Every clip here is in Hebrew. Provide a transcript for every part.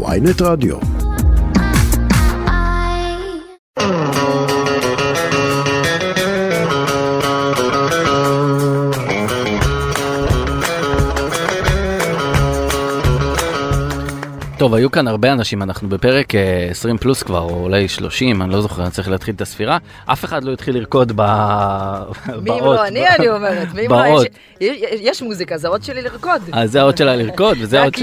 ויינט רדיו. טוב, היו כאן הרבה אנשים, אנחנו בפרק אה, 20 פלוס כבר, או אולי 30, אני לא זוכר, אני צריך להתחיל את הספירה. אף אחד לא התחיל לרקוד ב... מי אם לא אני, אני אומרת. מי אם לא, באות. יש- מוזיקה, זה עוד שלי לרקוד. אז זה האות שלה לרקוד, האות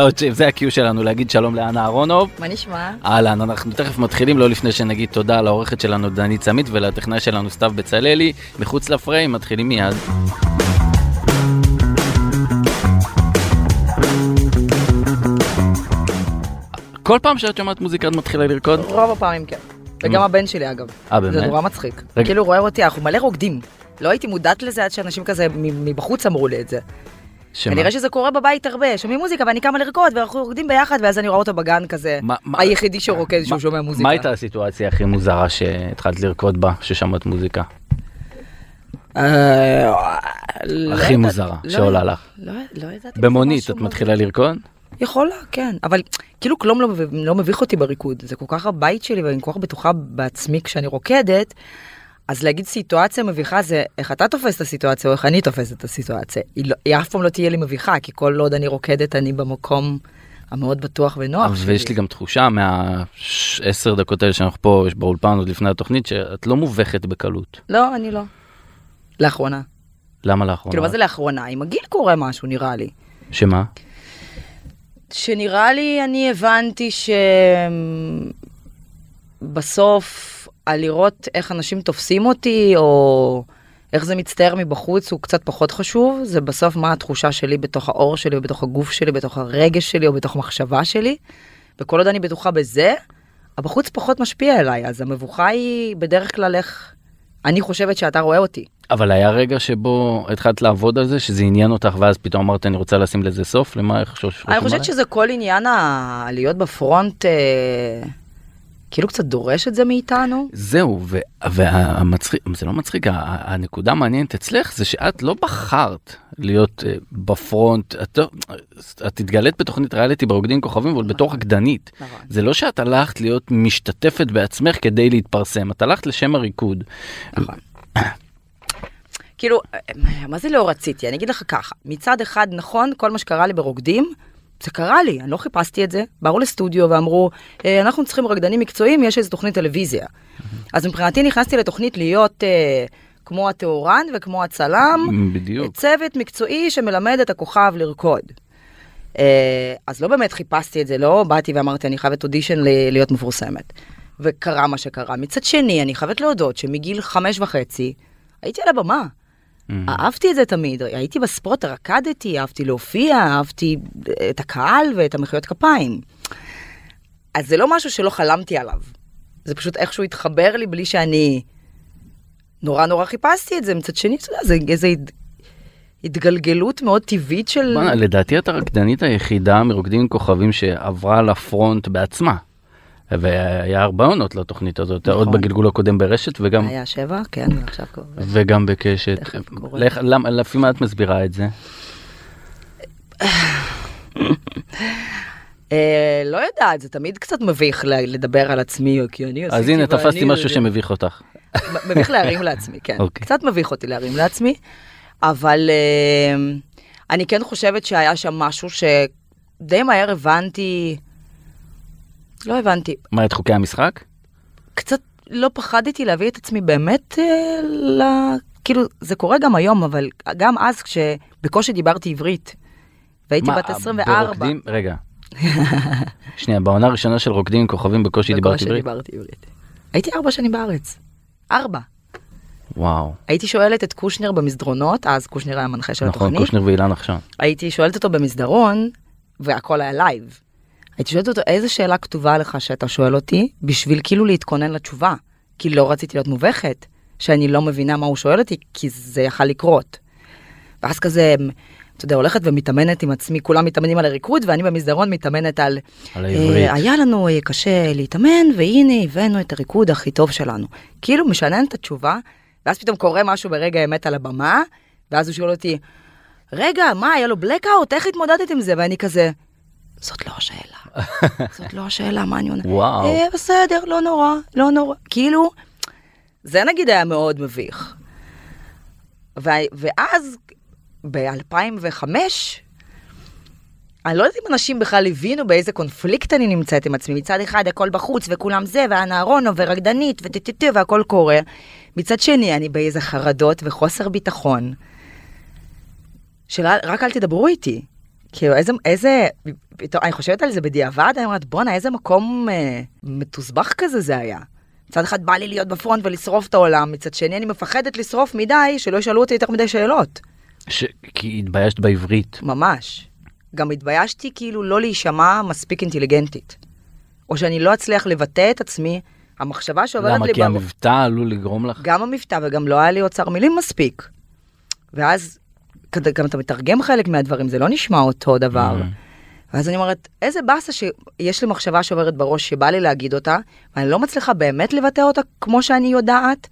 האות וזה ה-Q שלנו, להגיד שלום לאנה אהרונוב. מה נשמע? אהלן, אנחנו תכף מתחילים, לא לפני שנגיד תודה לעורכת שלנו דנית סמית ולטכנאי שלנו סתיו בצללי. מחוץ לפריים, מתחילים מיד. כל פעם שאת שומעת מוזיקה את מתחילה לרקוד? רוב הפעמים כן. וגם הבן שלי אגב. אה, זה באמת? נורא מצחיק. כאילו רואה אותי, אנחנו מלא רוקדים. לא הייתי מודעת לזה עד שאנשים כזה מבחוץ אמרו לי את זה. שמה? כנראה שזה קורה בבית הרבה, שומעים מוזיקה ואני קמה לרקוד ואנחנו רוקדים ביחד ואז אני רואה אותו בגן כזה, מה- היחידי שרוקד שהוא שומע מוזיקה. מה הייתה הסיטואציה הכי מוזרה שהתחלת לרקוד בה, ששמעת מוזיקה? אה, לא הכי מוזרה לא- שעולה לך. לא. במונית את מתחילה לרקוד? יכולה, כן, אבל כאילו כלום לא, לא מביך אותי בריקוד, זה כל כך הבית שלי ואני כל כך בטוחה בעצמי כשאני רוקדת, אז להגיד סיטואציה מביכה זה איך אתה תופס את הסיטואציה או איך אני תופסת את הסיטואציה. היא, לא, היא אף פעם לא תהיה לי מביכה, כי כל עוד אני רוקדת אני במקום המאוד בטוח ונוח שלי. ויש לי גם תחושה מהעשר דקות האלה שאנחנו פה יש באולפן עוד לפני התוכנית שאת לא מובכת בקלות. לא, אני לא. לאחרונה. למה לאחרונה? כאילו מה זה לאחרונה? עם הגיל קורה משהו נראה לי. שמה? שנראה לי אני הבנתי שבסוף על לראות איך אנשים תופסים אותי או איך זה מצטייר מבחוץ הוא קצת פחות חשוב זה בסוף מה התחושה שלי בתוך האור שלי ובתוך הגוף שלי בתוך הרגש שלי או בתוך המחשבה שלי. וכל עוד אני בטוחה בזה הבחוץ פחות משפיע אליי אז המבוכה היא בדרך כלל איך אני חושבת שאתה רואה אותי. אבל היה רגע שבו התחלת לעבוד על זה שזה עניין אותך ואז פתאום אמרת אני רוצה לשים לזה סוף למה איך שוש? אני חושבת שזה כל עניין ה- להיות בפרונט אה, כאילו קצת דורש את זה מאיתנו. זהו ו- והמצחיק זה לא מצחיק הנקודה המעניינת אצלך זה שאת לא בחרת להיות אה, בפרונט את, לא- את התגלית בתוכנית ריאליטי ברוקדים כוכבים ועוד בתור רקדנית נכון. זה לא שאת הלכת להיות משתתפת בעצמך כדי להתפרסם את הלכת לשם הריקוד. נכון. כאילו, מה זה לא רציתי? אני אגיד לך ככה, מצד אחד נכון, כל מה שקרה לי ברוקדים, זה קרה לי, אני לא חיפשתי את זה. באו לסטודיו ואמרו, "אה, אנחנו צריכים רקדנים מקצועיים, יש איזה תוכנית טלוויזיה. אז מבחינתי נכנסתי לתוכנית להיות אה, כמו הטהורן וכמו הצלם, בדיוק. צוות מקצועי שמלמד את הכוכב לרקוד. אה, אז לא באמת חיפשתי את זה, לא באתי ואמרתי אני חייבת אודישן להיות מפורסמת. וקרה מה שקרה. מצד שני, אני חייבת להודות שמגיל חמש וחצי הייתי על הבמה. אהבתי את זה תמיד, הייתי בספורט, רקדתי, אהבתי להופיע, אהבתי את הקהל ואת המחיאות כפיים. אז זה לא משהו שלא חלמתי עליו. זה פשוט איכשהו התחבר לי בלי שאני נורא נורא חיפשתי את זה. מצד שני, אתה יודע, זה איזה הת- התגלגלות מאוד טבעית של... בוא'נה, לדעתי את הרקדנית היחידה מרוקדים כוכבים שעברה לפרונט בעצמה. והיה הרבה עונות לתוכנית הזאת נכון. עוד בגלגול הקודם ברשת וגם היה שבע, כן, ועכשיו כבר... וגם בקשת. קורה. לך- למה- לפי מה את מסבירה את זה? אה, לא יודעת, זה תמיד קצת מביך לדבר על עצמי, כי אני עשיתי... אז הנה תפסתי משהו. שמביך אותך. מביך להרים לעצמי, כן. אוקיי. קצת מביך אותי להרים לעצמי, אבל אה, אני כן חושבת שהיה שם משהו שדי מהר הבנתי, לא הבנתי, מה את חוקי המשחק? קצת לא פחדתי להביא את עצמי באמת אה, ל... כאילו, זה קורה גם היום, אבל גם אז כשבקושי דיברתי עברית, והייתי מה, בת 24. ברוקדים- רגע. שנייה בעונה הראשונה של רוקדים עם כוכבים בקושי דיברת בקושי עברית? דיברתי עברית. הייתי ארבע שנים בארץ. ארבע. וואו. הייתי שואלת את קושנר במסדרונות, אז קושנר היה מנחה של נכון התוכנית. קושנר ואילן עכשיו. הייתי שואלת אותו במסדרון, והכל היה לייב. הייתי שואלת אותו, איזה שאלה כתובה לך שאתה שואל אותי, בשביל כאילו להתכונן לתשובה. כי לא רציתי להיות מובכת, שאני לא מבינה מה הוא שואל אותי, כי זה יכל לקרות. ואז כזה, אתה יודע, הולכת ומתאמנת עם עצמי, כולם מתאמנים על הריקוד, ואני במסדרון מתאמנת על... על העברית. אה, היה לנו אה, קשה להתאמן, והנה הבאנו את הריקוד הכי טוב שלנו. כאילו משנן את התשובה, ואז פתאום קורה משהו ברגע האמת על הבמה, ואז הוא שואל אותי, רגע, מה, היה לו blackout? איך התמודדת עם זה? ואני כזה, זאת לא השאלה. זאת לא השאלה, מה אני עונה? וואו. אה, בסדר, לא נורא, לא נורא. כאילו, זה נגיד היה מאוד מביך. ו- ואז, ב-2005, אני לא יודעת אם אנשים בכלל הבינו באיזה קונפליקט אני נמצאת עם עצמי. מצד אחד הכל בחוץ וכולם זה, ואנה אהרונוב ורקדנית וטטטו והכל קורה. מצד שני, אני באיזה חרדות וחוסר ביטחון. של רק אל תדברו איתי. כאילו איזה, איזה, פתאום, אני חושבת על זה בדיעבד, אני אומרת בואנה איזה מקום אה, מתוסבך כזה זה היה. מצד אחד בא לי להיות בפרונט ולשרוף את העולם, מצד שני אני מפחדת לשרוף מדי, שלא ישאלו אותי יותר מדי שאלות. ש... כי התביישת בעברית. ממש. גם התביישתי כאילו לא להישמע מספיק אינטליגנטית. או שאני לא אצליח לבטא את עצמי, המחשבה שעוברת למה? לי... כי בר- המבטא עלול לגרום לך? גם המבטא וגם לא היה לי אוצר מילים מספיק. ואז גם אתה מתרגם חלק מהדברים, זה לא נשמע אותו דבר. Mm. ואז אני אומרת, איזה באסה שיש לי מחשבה שעוברת בראש שבא לי להגיד אותה, ואני לא מצליחה באמת לבטא אותה כמו שאני יודעת,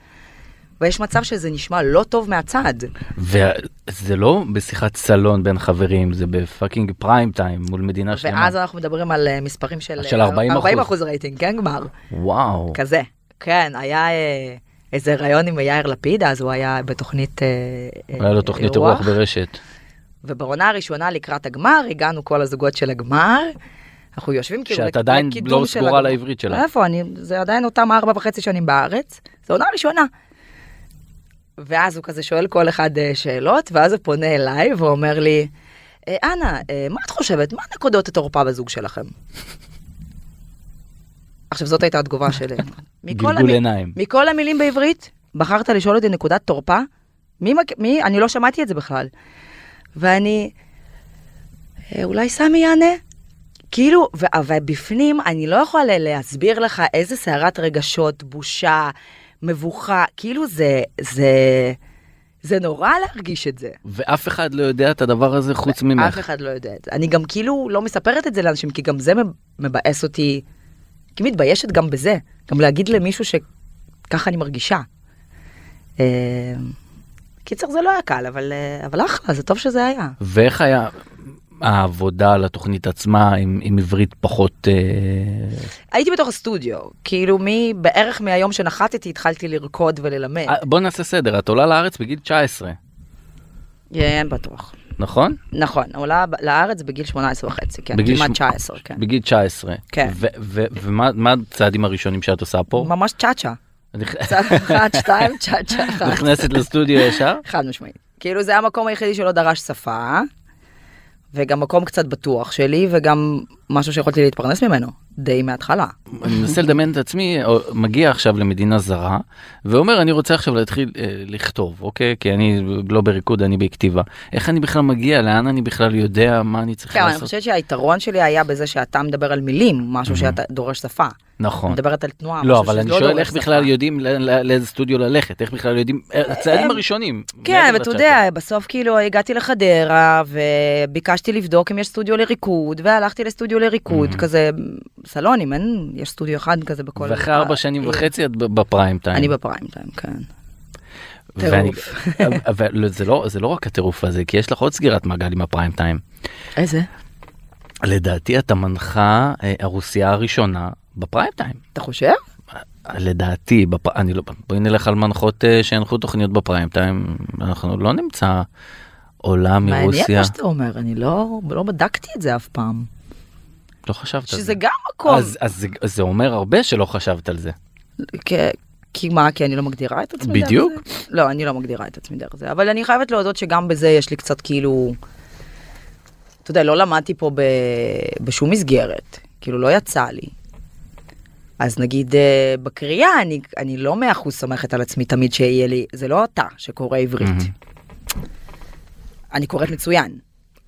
ויש מצב שזה נשמע לא טוב מהצד. וזה לא בשיחת סלון בין חברים, זה ב fucking prime time מול מדינה שלמה. ואז אנחנו מדברים על אה, מספרים של של אה, 40 40 אחוז. אחוז רייטינג, כן גמר, וואו. כזה. כן, היה אה, איזה ראיון עם יאיר לפיד, אז הוא היה בתוכנית אה, היה לו תוכנית אירוח ברשת. ובעונה הראשונה לקראת הגמר, הגענו כל הזוגות של הגמר. אנחנו יושבים כאילו שאת לק- עדיין לקידום לא של סגורה הגמר. לעברית שלה. איפה, אני, זה עדיין אותם ארבע וחצי שנים בארץ, זו עונה ראשונה. ואז הוא כזה שואל כל אחד אה, שאלות, ואז הוא פונה אליי ואומר לי, "אה, אנה, אה, מה את חושבת, מה נקודות התורפה בזוג שלכם? עכשיו זאת הייתה התגובה שלי. גלגול עיניים. מכל המילים בעברית, בחרת לשאול אותי נקודת תורפה? מי, מי, אני לא שמעתי את זה בכלל. ואני, "אה, אולי סמי יענה? כאילו, ו- ובפנים אני לא יכולה להסביר לך איזה סערת רגשות, בושה, מבוכה, כאילו זה, זה, זה נורא להרגיש את זה. ואף אחד לא יודע את הדבר הזה חוץ ממך. אף אחד לא יודע את זה. אני גם כאילו לא מספרת את זה לאנשים, כי גם זה מב- מבאס אותי, כי מתביישת גם בזה, גם להגיד למישהו שככה אני מרגישה. אה, קיצר, זה לא היה קל, אבל, אה, אבל אחלה, זה טוב שזה היה. ואיך היה העבודה על התוכנית עצמה עם, עם עברית פחות... אה, הייתי בתוך הסטודיו, כאילו מי, בערך מהיום שנחתתי התחלתי לרקוד וללמד. בוא נעשה סדר, את עולה לארץ בגיל 19, כן, בטוח. נכון? נכון, עולה לארץ בגיל 18 וחצי, כן, בגיל כמעט שמ- 19, כן. בגיל 19. כן. ו- ו- ומה מה הצעדים הראשונים שאת עושה פה? ממש צ'אצ'ה. צעד אחד, שתיים, צ'אצ'ה אחת. נכנסת לסטודיו ישר? חד משמעית. כאילו זה המקום היחידי שלא דרש שפה, וגם מקום קצת בטוח שלי, וגם משהו שיכולתי להתפרנס ממנו, די מההתחלה. אני מנסה לדמיין את עצמי או- מגיע עכשיו למדינה זרה ואומר אני רוצה עכשיו להתחיל אה, לכתוב אוקיי? כי אני לא בריקוד אני בכתיבה. איך אני בכלל מגיע? לאן אני בכלל יודע מה אני צריך כן, אני לעשות? חושבת שהיתרון שלי היה בזה שאתה מדבר על מילים, משהו שאתה דורש שפה. נכון מדברת על תנועה, לא אבל אני שלא שואל איך. בכלל יודעים לאיזה סטודיו ללכת איך בכלל יודעים אה, הצעדים הראשונים. כן, ואתה. יודע, בסוף כאילו הגעתי לחדרה, וביקשתי לבדוק אם יש סטודיו לריקוד, והלכתי לסטודיו לריקוד, Mhm. כזה סלונים, אין, יש סטודיו אחד כזה בכל... ואחרי ארבע שנים העיר. וחצי את בפריים טיים. אני בפריים טיים, כן. טירוף. אבל זה לא זה לא רק הטירוף הזה כי יש לך עוד סגירת מעגל עם הפריים טיים. איזה? לדעתי אתה מנחה אה, הרוסיה הראשונה בפריים טיים. אתה חושב? לדעתי בפ... אני לא בואי נלך על מנחות אה, שהנחו תוכניות בפריים טיים אנחנו לא נמצא עולה מעניין מרוסיה מה שאתה אומר, אני לא, לא בדקתי את זה אף פעם. לא חשבת על שזה זה. גם מקום, אז, אז זה, זה אומר הרבה שלא חשבת על זה כ- כי מה, כי אני לא מגדירה את עצמי דרך בדיוק. זה? לא, אני לא מגדירה את עצמי דרך זה, אבל אני חייבת להודות שגם בזה יש לי קצת כאילו, אתה יודע, לא למדתי פה ב... בשום מסגרת, כאילו לא יצא לי. אז נגיד אה, בקריאה, אני, אני לא מאה אחוז סומכת על עצמי תמיד שיהיה לי, זה לא אתה שקורא עברית. אני קוראת מצוין.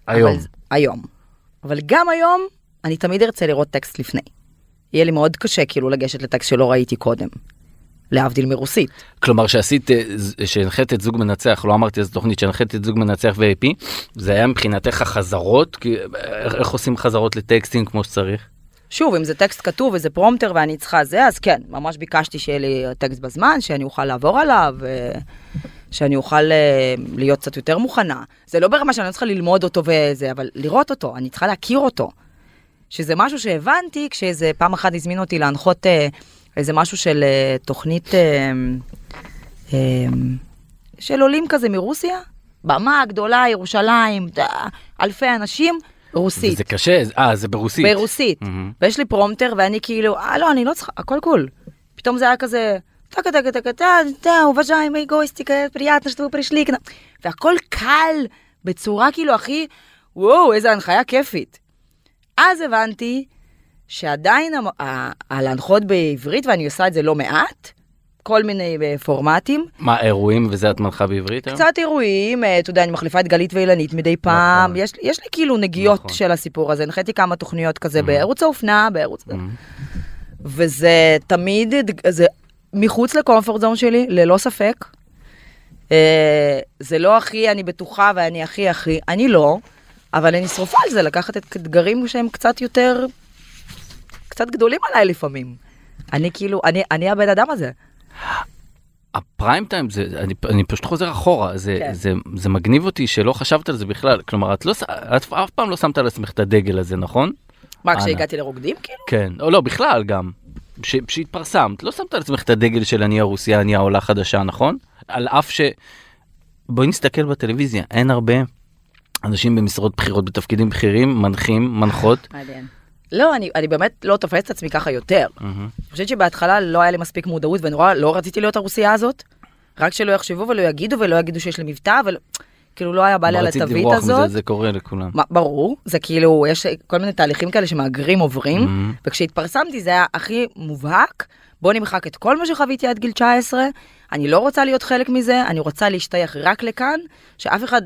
היום. אבל, היום. אבל גם היום, אני תמיד ארצה לראות טקסט לפני. יהיה לי מאוד קשה כאילו לגשת לטקסט שלא ראיתי קודם. להבדיל מרוסית. כלומר שעשית אה, שהנחית את זוג מנצח לא אמרתי איזה תוכנית שהנחית את זוג מנצח ו-AP זה היה מבחינתך החזרות כי אה, איך עושים חזרות לטקסטים כמו שצריך. שוב, אם זה טקסט כתוב וזה פרומטר ואני צריכה זה, אז כן, ממש ביקשתי שיהיה לי טקסט בזמן, שאני אוכל לעבור עליו, אה, שאני אוכל אה, להיות קצת יותר מוכנה. זה לא ברמה שאני לא צריכה ללמוד אותו וזה, אבל לראות אותו, אני צריכה להכיר אותו. שזה משהו שהבנתי כשאיזה פעם אחת הזמינו אותי להנחות אה, איזה משהו של תוכנית של עולים כזה מרוסיה, במה גדולה, ירושלים, אלפי אנשים, רוסית. וזה קשה, אה, זה ברוסית. ברוסית. מהמם. ויש לי פרומטר ואני כאילו, אה לא, אני לא צריכה, הכל קול. פתאום זה היה כזה, טקה טקה טקה טקה, טה, уважаемые гости, приятно, что вы пришли к нам. והכל קל, בצורה כאילו הכי, וואו, איזה הנחיה כיפית. אז הבנתי שעדיין המ- ה- ה- להנחות בעברית, ואני עושה את זה לא מעט, כל מיני אה, פורמטים, מה, אירועים וזה את מנחה בעברית? קצת אירועים, אה, אתה יודע, אני מחליפה את גלית ואילנית מדי פעם, נכון. יש, לי- יש לי כאילו נגיעות נכון. של הסיפור הזה, הנחיתי כמה תוכניות כזה. בערוץ האופנה, בערוץ... וזה תמיד, זה מחוץ לקומפורט זון שלי, ללא ספק. אה, זה לא הכי אני בטוחה ואני הכי הכי, אני לא, אבל אני שרופה על זה, לקחת את אתגרים שהם קצת יותר, קצת גדולים עליי לפעמים. אני כאילו, אני, אני הבן אדם הזה. הפריים טיים זה אני, אני פשוט חוזר אחורה זה, כן. זה זה מגניב אותי שלא חשבת על זה בכלל כלומר את לא את אף פעם לא שמת על עצמך את הדגל הזה נכון מה. כשהגעתי לרוקדים כאילו? כן או לא בכלל גם ש- שהתפרסמת לא שמת על עצמך את הדגל של אני הרוסיה אני העולה חדשה נכון על אף ש... בואי נסתכל בטלוויזיה אין הרבה אנשים במשרות בכירות בתפקידים בכירים מנחים מנחות. מעניין. לא, אני, אני באמת לא תופסת את עצמי ככה יותר. מהמם. אני חושבת שבהתחלה לא היה לי מספיק מודעות ונורא לא רציתי להיות הרוסיה הזאת. רק שלא יחשבו ולא יגידו ולא יגידו שיש לי מבטא, אבל כאילו לא היה בא לי על התווית לברוח מזה הזאת. זה קורה לכולם. מה, ברור, זה כאילו, יש כל מיני תהליכים כאלה שמהגרים עוברים, מהמם. וכשהתפרסמתי זה היה הכי מובהק, בוא נמחק את כל מה שחוויתי עד גיל 19, אני לא רוצה להיות חלק מזה, אני רוצה להשתייך רק לכאן, שאף אחד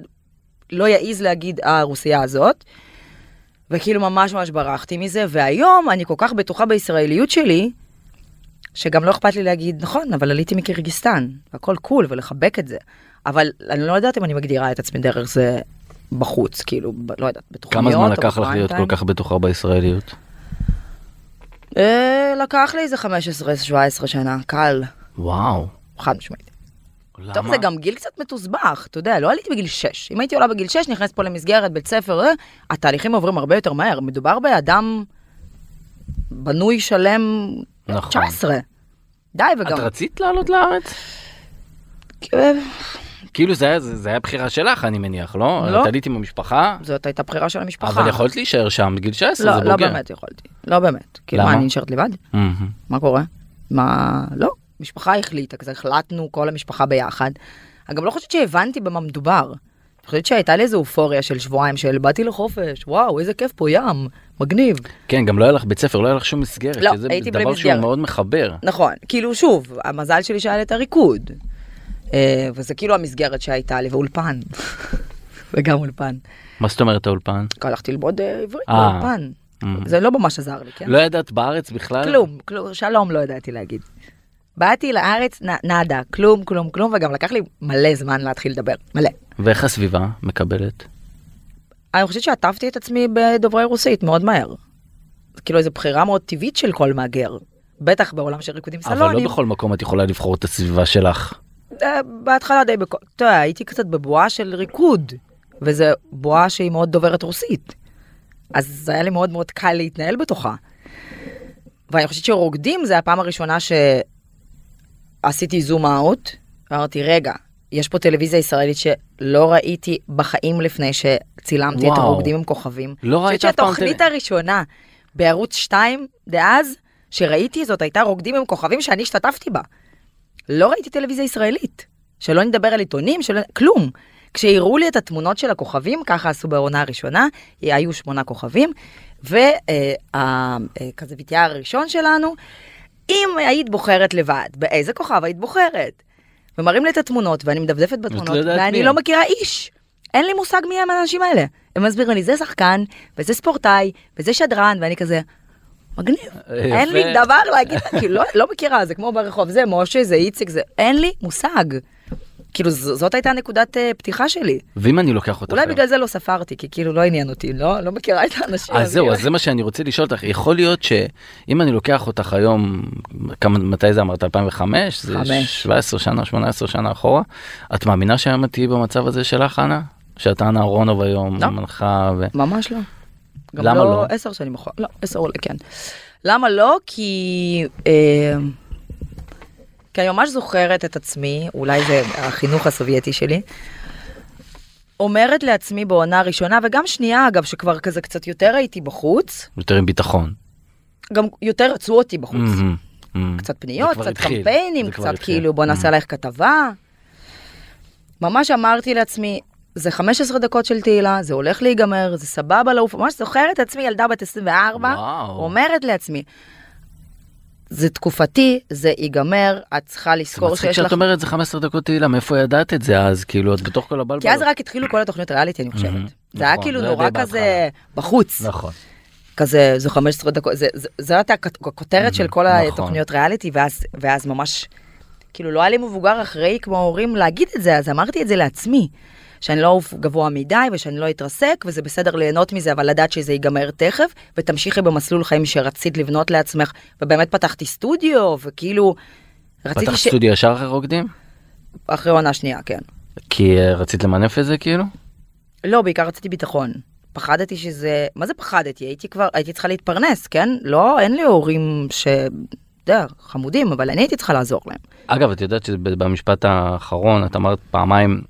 לא יעז להגיד, אה, הרוסיה הזאת. וכאילו ממש ממש ברחתי מזה, והיום אני כל כך בטוחה בישראליות שלי, שגם לא אכפת לי להגיד, נכון, אבל עליתי מקירגיסטן, הכל קול, ולחבק את זה. אבל אני לא יודעת אם אני מגדירה את עצמי דרך זה בחוץ, כאילו, לא יודעת, בתוכניות. כמה זמן לקח לך להיות. כל כך בטוחה בישראליות? אה, לקח לי איזה 15-17 שנה, קל, וואו. חד משמעית. למה? טוב, זה גם גיל קצת מתוסבך, אתה יודע, לא עליתי בגיל 6. אם הייתי עולה בגיל 6, נכנסת פה למסגרת, בית ספר, אה, התהליכים עוברים הרבה יותר מהר. מדובר באדם בנוי שלם נכון. 19. די, את וגם... רצית לעלות לארץ? אה, כאילו זה היה, זה, זה היה בחירה שלך אני מניח, לא? לא. את עלית עם המשפחה, זאת הייתה בחירה של המשפחה. אבל יכולת להישאר שם בגיל 19, לא, זה לא בוגר. באמת יכולתי. לא באמת. כאילו? מה, אני נשארת לבד? מהמם. מה קורה? מה... לא, משפחה החליטה, כזה החלטנו כל המשפחה ביחד. אני גם לא חושבת שהבנתי במה מדובר. אני חושבת שהייתה לי איזו אופוריה של שבועיים של באתי לחופש, וואו, איזה כיף פה, ים, מגניב. כן, גם לא היה לך בית ספר, לא היה לך שום מסגרת, לא, שזה הייתי בלי דבר שהוא מסגרת. מאוד מחבר. נכון, כאילו שוב, המזל שלי שהיה לי את הריקוד. אה, וזה כאילו המסגרת שהייתה לי, ואולפן. וגם אולפן. מה זאת אומרת האולפן? הלכתי ללמוד אה, עברית אה. באולפן. Mhm. זה לא ממש עזר לי, כן? לא ידעת בארץ בכלל? כלום, כלום, שלום לא ידעתי להגיד. באתי לארץ, נ- נאדה, כלום, כלום, כלום, וגם לקח לי מלא זמן להתחיל לדבר, מלא. ואיך הסביבה מקבלת? אני חושבת שעטפתי את עצמי בדוברי רוסית מאוד מהר. כאילו איזו בחירה מאוד טבעית של כל מהגר. בטח בעולם של ריקודים אבל סלונים. לא בכל מקום את יכולה לבחור את הסביבה שלך. אה, בהתחלה די בכל... אתה יודע, הייתי קצת בבועה של ריקוד, וזו בועה שהיא מאוד דוברת רוסית. אז זה היה לי מאוד מאוד קל להתנהל בתוכה. ואני חושבת שרוקדים זה הפעם הראשונה שעשיתי זום אאוט, ואמרתי, רגע, יש פה טלוויזיה ישראלית שלא ראיתי בחיים לפני שצילמתי את וואו. הרוקדים עם כוכבים. לא ראית אף פעם חושבת שהתוכנית הראשונה בערוץ 2 דאז, שראיתי זאת הייתה רוקדים עם כוכבים שאני השתתפתי בה. לא ראיתי טלוויזיה ישראלית. שלא נדבר על עיתונים, שלא... כלום. כשהראו לי את התמונות של הכוכבים, ככה עשו בעונה הראשונה, היו שמונה כוכבים, וכזה ויתיאר הראשון שלנו, אם היית בוחרת לבד, באיזה כוכב היית בוחרת? ומראים לי את התמונות, ואני מדפדפת בתמונות, לא יודעת מי ואני הם. לא מכירה איש. אין לי מושג מי הם האנשים האלה. הם מסבירים לי, זה שחקן, וזה ספורטאי, וזה שדרן, ואני כזה, מגניב. אין לי יפה. דבר להגיד, כאילו, לא, לא מכירה, זה כמו ברחוב, זה משה, זה איציק, זה, אין לי מושג. כאילו, זאת הייתה נקודת אה, פתיחה שלי. ואם אני לוקח אותך אולי? בגלל זה לא ספרתי, כי כאילו לא עניין אותי, לא, לא מכירה את האנשים. אז זהו, אז זה מה שאני רוצה לשאול אותך, יכול להיות שאם אני לוקח אותך היום, כמה, מתי זה אמרת? 2005? זה חמש. 17 שנה, 18 שנה אחורה. את מאמינה שהיום תהיי במצב הזה שלך, אנה? שאת אנה אהרונוב היום, לא. מנחה ו... ממש לא. גם למה לא? עשר שנים אחורה, לא, עשר אולי כן. למה לא? כי... אה, כי אני ממש זוכרת את עצמי, אולי זה החינוך הסובייטי שלי, אומרת לעצמי בעונה ראשונה, וגם שנייה אגב, שכבר כזה קצת יותר הייתי בחוץ, יותר עם ביטחון. גם יותר רצו אותי בחוץ. מהמם, מהמם. קצת פניות, קצת התחיל, קמפיינים, קצת התחיל. כאילו בוא נעשה Mm. עלייך כתבה. ממש אמרתי לעצמי, זה 15 דקות של תהילה, זה הולך להיגמר, זה סבבה לעוף, ממש זוכרת את עצמי ילדה בת 24, וואו. אומרת לעצמי, זה תקופתי, זה ייגמר, את צריכה זה לזכור מצחיק שיש שאת לך... אומרת זה 15 דקות תהילה מאיפה ידעת את זה אז כאילו את בתוך כל הבלבלות. כי אז רק התחילו כל התוכניות ריאליטי, אני חושבת. זה היה נכון, כאילו זה נורא כזה בחוץ. נכון. כזה, זו 15 דקות, זה, זה, זה הייתה הכ- הכותרת של כל נכון. התוכניות ריאליטי, ואז ממש, כאילו לא היה לי מבוגר אחראי כמו ההורים להגיד את זה, אז אמרתי את זה לעצמי, שאני לא אעוף גבוה מדי ושאני לא אתרסק, וזה בסדר ליהנות מזה, אבל לדעת שזה ייגמר תכף, ותמשיכי במסלול חיים שרצית לבנות לעצמך, ובאמת פתחתי סטודיו, וכאילו, רציתי פתחת ש... סטודיו ישר אחרי רוקדים? אחרי עונה שנייה, כן. כי אה, רצית למנף את זה כאילו? לא, בעיקר רציתי ביטחון. פחדתי שזה, מה זה פחדתי? הייתי כבר, הייתי צריכה להתפרנס, כן? לא, אין לי הורים ש... אתה יודע, חמודים, אבל אני הייתי צריכה לעזור להם. אגב את יודעת שבמשפט האחרון את אמרת פעמיים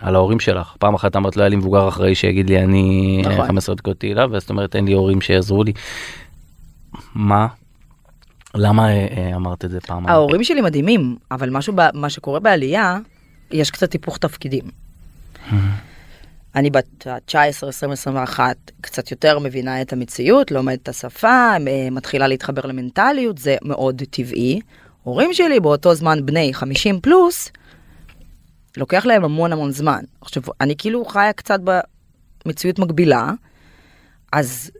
על ההורים שלך פעם אחת אמרת לא היה לי מבוגר אחראי שיגיד לי אני אה, נכון. 15 דקות תהילה ואז את אומרת אין לי הורים שיעזרו לי. מה? למה אה, אה, אמרת את זה פעמיים? ההורים שלי מדהימים, אבל משהו, מה שקורה בעלייה, יש קצת היפוך תפקידים. אני בת ה-19, 20, 21, קצת יותר מבינה את המציאות, לומדת את השפה, אה, מתחילה להתחבר למנטליות, זה מאוד טבעי. הורים שלי באותו זמן בני 50 פלוס, לוקח להם המון המון זמן. עכשיו, אני כאילו חיה קצת במציאות מקבילה, אז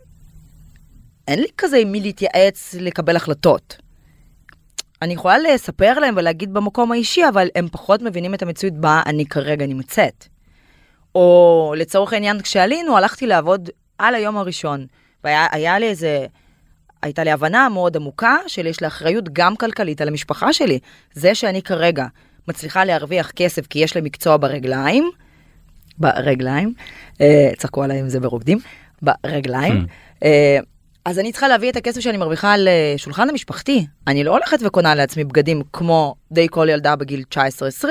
אין לי כזה עם מי להתייעץ לקבל החלטות. אני יכולה לספר להם ולהגיד במקום האישי, אבל הם פחות מבינים את המציאות בה אני כרגע נמצאת. או לצורך העניין, כשעלינו, הלכתי לעבוד על היום הראשון, והיה היה לי איזה, הייתה לי הבנה מאוד עמוקה של יש לי אחריות גם כלכלית על המשפחה שלי. זה שאני כרגע מצליחה להרוויח כסף כי יש לי מקצוע ברגליים, ברגליים, אה, צחקו עליי עם זה ברוקדים, ברגליים, אה, אז אני צריכה להביא את הכסף שאני מרוויחה לשולחן המשפחתי. אני לא הולכת וקונה לעצמי בגדים כמו די כל ילדה בגיל 19-20.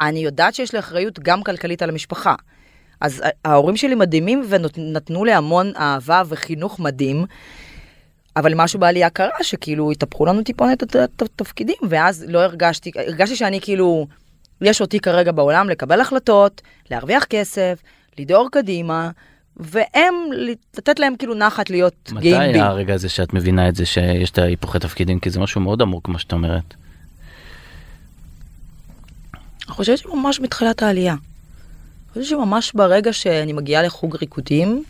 אני יודעת שיש לי אחריות גם כלכלית על המשפחה. אז ההורים שלי מדהימים ונתנו לי המון אהבה וחינוך מדהים, אבל משהו בעלייה קרה שכאילו התהפכו לנו טיפונת את התפקידים, ואז לא הרגשתי, הרגשתי שאני כאילו, יש אותי כרגע בעולם לקבל החלטות, להרוויח כסף, לדהור קדימה, והם, לתת להם כאילו נחת להיות מתי גאים בי. היה הרגע הזה שאת מבינה את זה שיש את ההיפוכי תפקידים כי זה משהו מאוד עמוק מה שאת אומרת. אני חושבת שממש מתחילת העלייה. אני חושבת שממש ברגע שאני מגיעה לחוג ריקודים,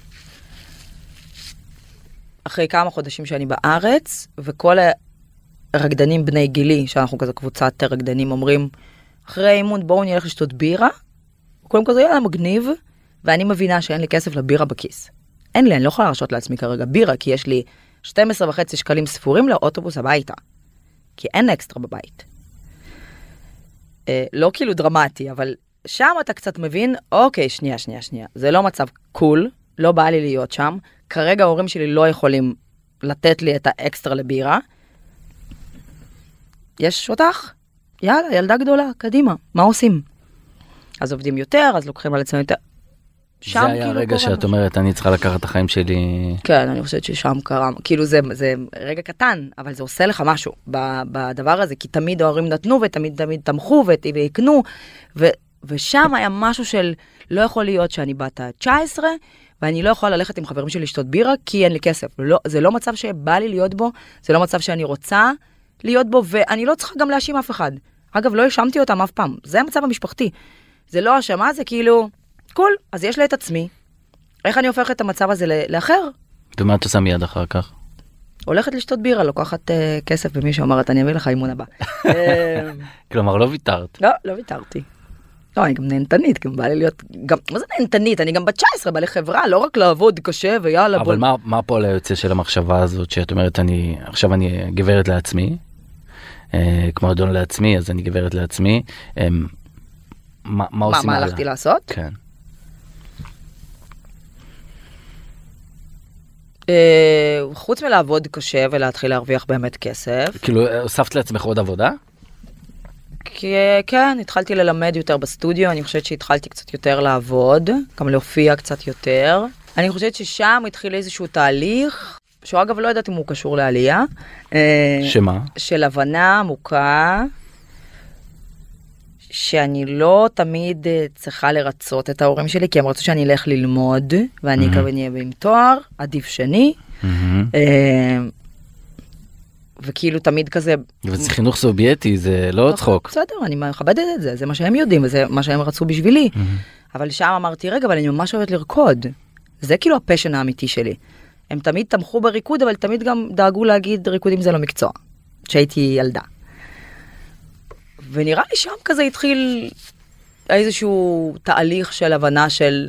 אחרי כמה חודשים שאני בארץ, וכל הרקדנים בני גילי, שאנחנו כזה קבוצת רקדנים, אומרים, אחרי אימון בואו נלך לשתות בירה, קודם כל זה יהיה מגניב, ואני מבינה שאין לי כסף לבירה בכיס. אין לי, אני לא יכולה להרשות לעצמי כרגע בירה, כי יש לי 12 וחצי שקלים ספורים לאוטובוס הביתה. כי אין אקסטרה בבית. אה, לא כאילו דרמטי, אבל שם אתה קצת מבין, אוקיי, שנייה, שנייה, שנייה, זה לא מצב קול, לא בא לי להיות שם, כרגע ההורים שלי לא יכולים לתת לי את האקסטרה לבירה. יש אותך? יאללה, ילדה גדולה, קדימה, מה עושים? אז עובדים יותר, אז לוקחים על עצמם יותר. זה היה כאילו הרגע שאת משהו. אומרת אני צריכה לקחת את החיים שלי. כן, אני חושבת ששם קרה, כאילו זה, זה רגע קטן, אבל זה עושה לך משהו בדבר הזה, כי תמיד ההורים נתנו ותמיד תמיד תמכו ויקנו, ו, ושם היה משהו של לא יכול להיות שאני בת ה-19 ואני לא יכולה ללכת עם חברים שלי לשתות בירה כי אין לי כסף. לא, זה לא מצב שבא לי להיות בו, זה לא מצב שאני רוצה להיות בו, ואני לא צריכה גם להאשים אף אחד. אגב, לא האשמתי אותם אף פעם, זה המצב המשפחתי. זה לא האשמה, זה כאילו, קול, אז יש לי את עצמי. איך אני הופכת את המצב הזה לאחר? ומה את עושה מיד אחר כך? הולכת לשתות בירה, לוקחת uh, כסף ומישהו אומרת, אני אביא לך אימון הבא. אה, כלומר לא ויתרת. לא, לא ויתרתי. לא, אני גם נהנתנית, גם בא לי להיות, גם, מה זה נהנתנית? אני גם בת 19, בא לי חברה, לא רק לעבוד קשה ויאללה, אבל מה מה הפועל היוצא של המחשבה הזאת שאת אומרת אני עכשיו אני גברת לעצמי. אה, כמו אדון לעצמי אז אני גברת לעצמי. אה, מה מה מה, עושים מה הלאה? הלכתי לעשות? כן. אה, חוץ מלעבוד קשה ולהתחיל להרוויח באמת כסף, כאילו, הוספת לעצמך עוד עבודה? כי כן, התחלתי ללמד יותר בסטודיו, אני חושבת שהתחלתי קצת יותר לעבוד, גם להופיע קצת יותר. אני חושבת ששם התחיל איזשהו תהליך, שהוא אגב לא יודעת אם הוא קשור לעלייה. אה, שמה? של הבנה עמוקה, שאני לא תמיד אה, צריכה לרצות את ההורים שלי, כי הם רצו שאני אלך ללמוד, ואני מהמם. כמובן אהיה עם תואר, עדיף שני. מהמם. וכאילו תמיד כזה, וזה חינוך סובייטי, זה לא צחוק. בסדר, אני מכבדת את זה, זה מה שהם יודעים וזה מה שהם רצו בשבילי. אבל שם אמרתי, רגע, אבל אני ממש אוהבת לרקוד. זה כאילו ה passion האמיתי שלי. הם תמיד תמכו בריקוד, אבל תמיד גם דאגו להגיד ריקודים זה לא מקצוע. כשהייתי ילדה. ונראה לי שם כזה התחיל איזשהו תהליך של הבנה של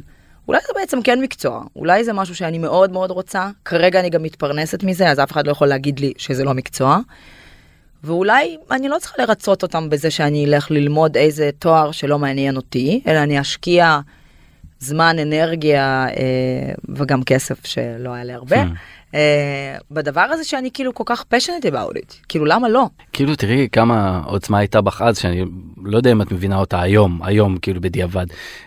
אולי זה בעצם כן מקצוע, אולי זה משהו שאני מאוד מאוד רוצה, כרגע אני גם מתפרנסת מזה, אז אף אחד לא יכול להגיד לי שזה לא מקצוע. ואולי אני לא צריכה לרצות אותם בזה שאני אלך ללמוד איזה תואר שלא מעניין אותי, אלא אני אשקיע זמן, אנרגיה אה, וגם כסף שלא היה לי הרבה. אה, בדבר הזה שאני כאילו כל כך passionate about it, כאילו למה לא? כאילו תראי כמה עוצמה הייתה בך אז שאני לא יודע אם את מבינה אותה היום היום כאילו בדיעבד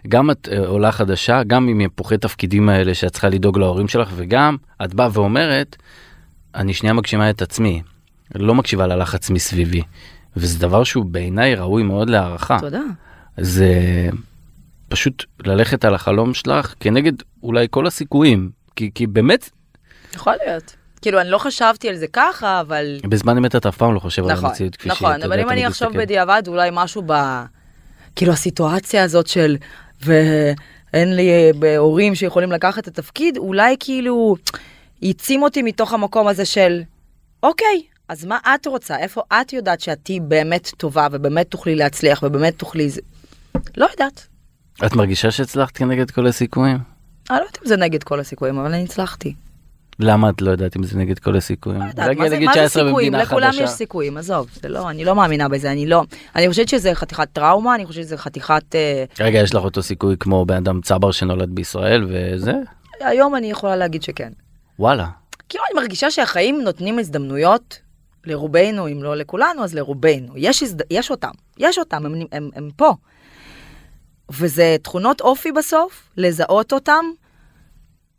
גם את אה, עולה חדשה גם עם היפוכי תפקידים האלה שאת צריכה לדאוג להורים שלך וגם את באה ואומרת אני שנייה מגשימה את עצמי לא מקשיבה ללחץ מסביבי וזה דבר שהוא בעיניי ראוי מאוד להערכה תודה. זה פשוט ללכת על החלום שלך כנגד אולי כל הסיכויים כי כי באמת יכול להיות. כאילו אני לא חשבתי על זה ככה, אבל... בזמן אמת אתה אף פעם לא חושב על נכון, המציאות כפי שהיא. נכון, אבל אם אני אחשוב. בדיעבד אולי משהו ב... כאילו הסיטואציה הזאת של ואין לי אה, הורים שיכולים לקחת את התפקיד, אולי כאילו העצים אותי מתוך המקום הזה של אוקיי, אז מה את רוצה? איפה את יודעת שאת תהיי באמת טובה ובאמת תוכלי להצליח ובאמת תוכלי... לא יודעת. את מרגישה שהצלחת כנגד כל הסיכויים? אני לא יודעת אם זה נגד כל הסיכויים, אבל אני הצלחתי. למה את לא יודעת אם זה נגד כל הסיכויים? לא יודעת, מה זה, מה זה 19 סיכויים? לכולם חדשה. יש סיכויים, עזוב, זה לא, אני לא מאמינה בזה, אני לא. אני חושבת שזה חתיכת טראומה, אני חושבת שזה חתיכת... אה, רגע, יש לך אותו סיכוי כמו בן אדם צבר שנולד בישראל וזה? היום אני יכולה להגיד שכן. וואלה. כאילו אני מרגישה שהחיים נותנים הזדמנויות לרובנו, אם לא לכולנו, אז לרובנו. יש, הזד... יש אותם, יש אותם, הם, הם, הם פה. וזה תכונות אופי בסוף, לזהות אותם,